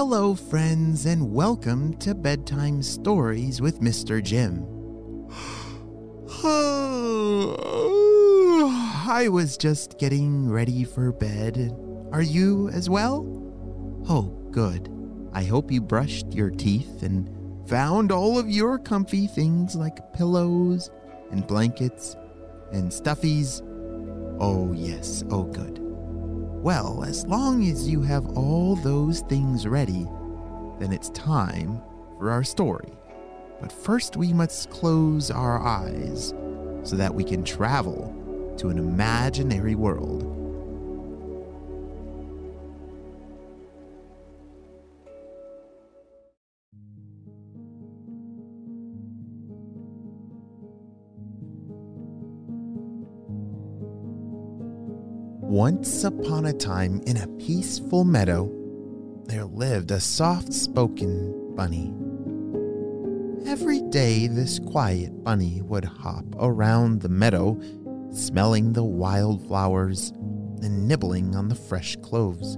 Hello, friends, and welcome to Bedtime Stories with Mr. Jim. I was just getting ready for bed. Are you as well? Oh, good. I hope you brushed your teeth and found all of your comfy things like pillows and blankets and stuffies. Oh, yes, oh, good. Well, as long as you have all those things ready, then it's time for our story. But first, we must close our eyes so that we can travel to an imaginary world. Once upon a time, in a peaceful meadow, there lived a soft spoken bunny. Every day, this quiet bunny would hop around the meadow, smelling the wildflowers and nibbling on the fresh cloves.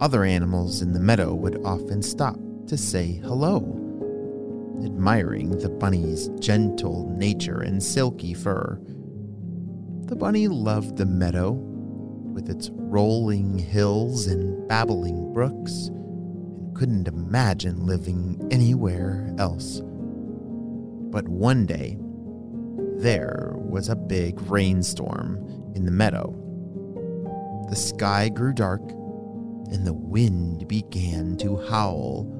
Other animals in the meadow would often stop to say hello, admiring the bunny's gentle nature and silky fur. The bunny loved the meadow, with its rolling hills and babbling brooks, and couldn't imagine living anywhere else. But one day, there was a big rainstorm in the meadow. The sky grew dark, and the wind began to howl.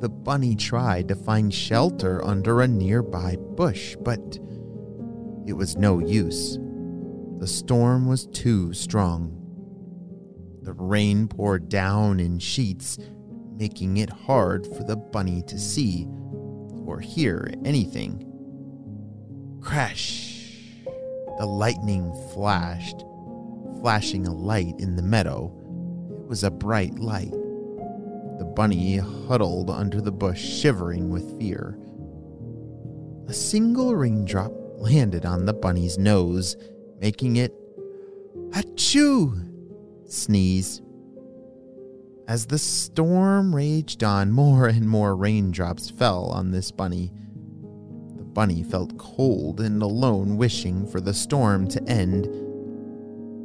The bunny tried to find shelter under a nearby bush, but it was no use. The storm was too strong. The rain poured down in sheets, making it hard for the bunny to see or hear anything. Crash! The lightning flashed, flashing a light in the meadow. It was a bright light. The bunny huddled under the bush, shivering with fear. A single raindrop landed on the bunny's nose, making it achoo sneeze. As the storm raged on, more and more raindrops fell on this bunny. The bunny felt cold and alone, wishing for the storm to end.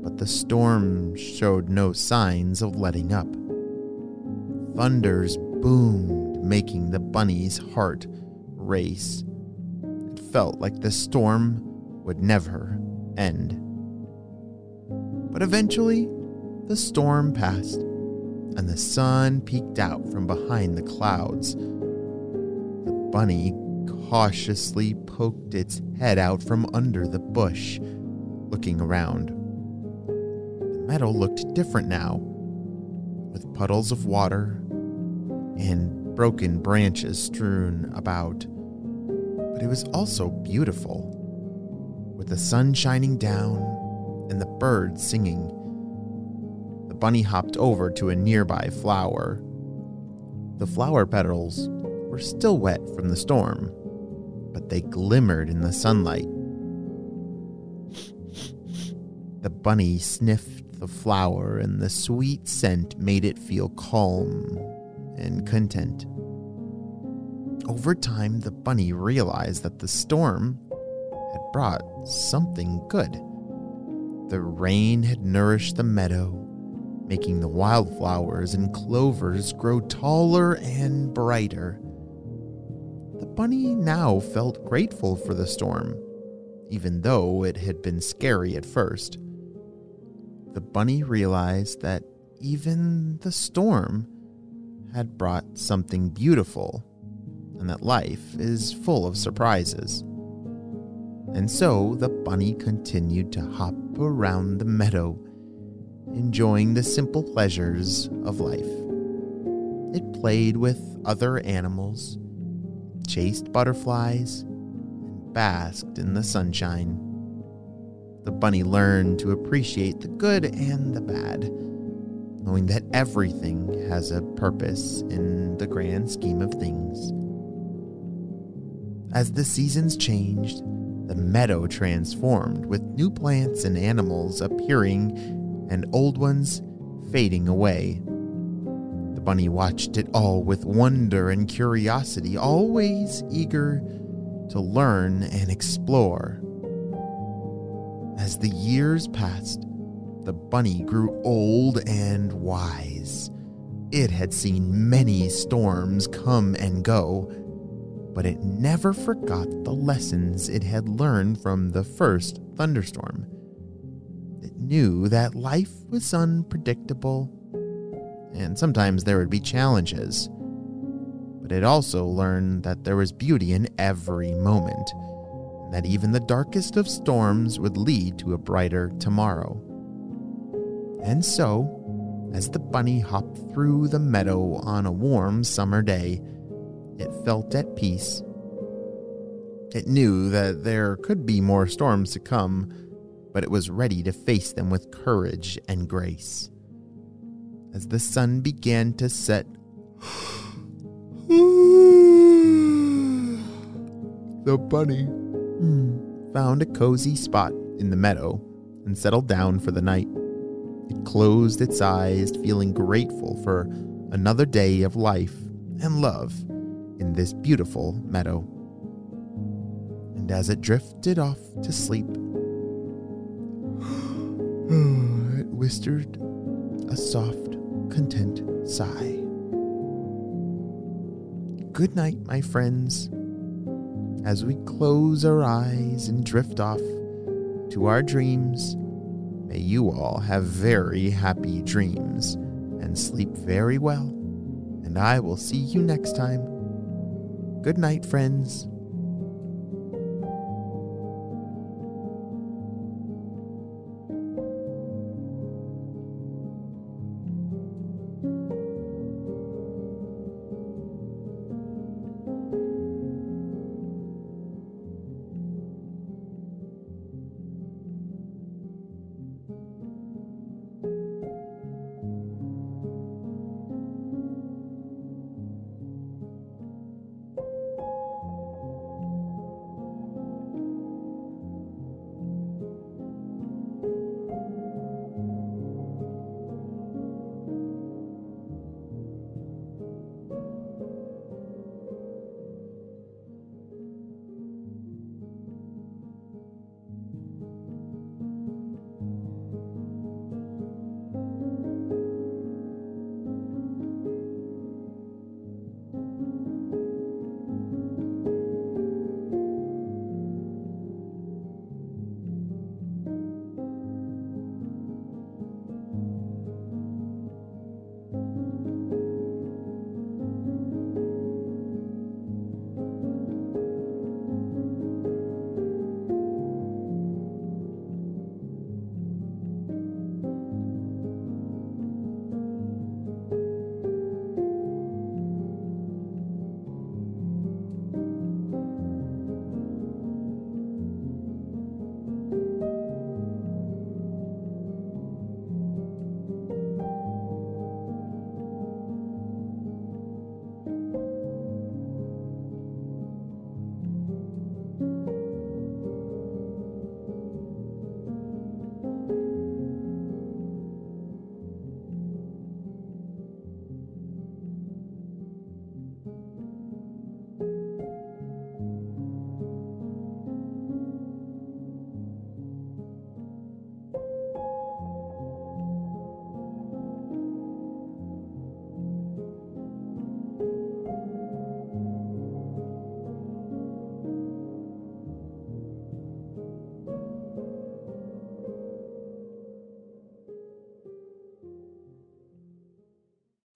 But the storm showed no signs of letting up. Thunders boomed, making the bunny's heart race felt like the storm would never end. But eventually, the storm passed, and the sun peeked out from behind the clouds. The bunny cautiously poked its head out from under the bush, looking around. The meadow looked different now, with puddles of water and broken branches strewn about but it was also beautiful. With the sun shining down and the birds singing, the bunny hopped over to a nearby flower. The flower petals were still wet from the storm, but they glimmered in the sunlight. The bunny sniffed the flower, and the sweet scent made it feel calm and content. Over time, the bunny realized that the storm had brought something good. The rain had nourished the meadow, making the wildflowers and clovers grow taller and brighter. The bunny now felt grateful for the storm, even though it had been scary at first. The bunny realized that even the storm had brought something beautiful and that life is full of surprises. And so the bunny continued to hop around the meadow, enjoying the simple pleasures of life. It played with other animals, chased butterflies, and basked in the sunshine. The bunny learned to appreciate the good and the bad, knowing that everything has a purpose in the grand scheme of things. As the seasons changed, the meadow transformed with new plants and animals appearing and old ones fading away. The bunny watched it all with wonder and curiosity, always eager to learn and explore. As the years passed, the bunny grew old and wise. It had seen many storms come and go, but it never forgot the lessons it had learned from the first thunderstorm. It knew that life was unpredictable, and sometimes there would be challenges. But it also learned that there was beauty in every moment, and that even the darkest of storms would lead to a brighter tomorrow. And so, as the bunny hopped through the meadow on a warm summer day, it felt at peace. It knew that there could be more storms to come, but it was ready to face them with courage and grace. As the sun began to set, the bunny hmm, found a cozy spot in the meadow and settled down for the night. It closed its eyes, feeling grateful for another day of life and love in this beautiful meadow. And as it drifted off to sleep, it whispered a soft, content sigh. Good night, my friends. As we close our eyes and drift off to our dreams, may you all have very happy dreams and sleep very well. And I will see you next time. Good night, friends.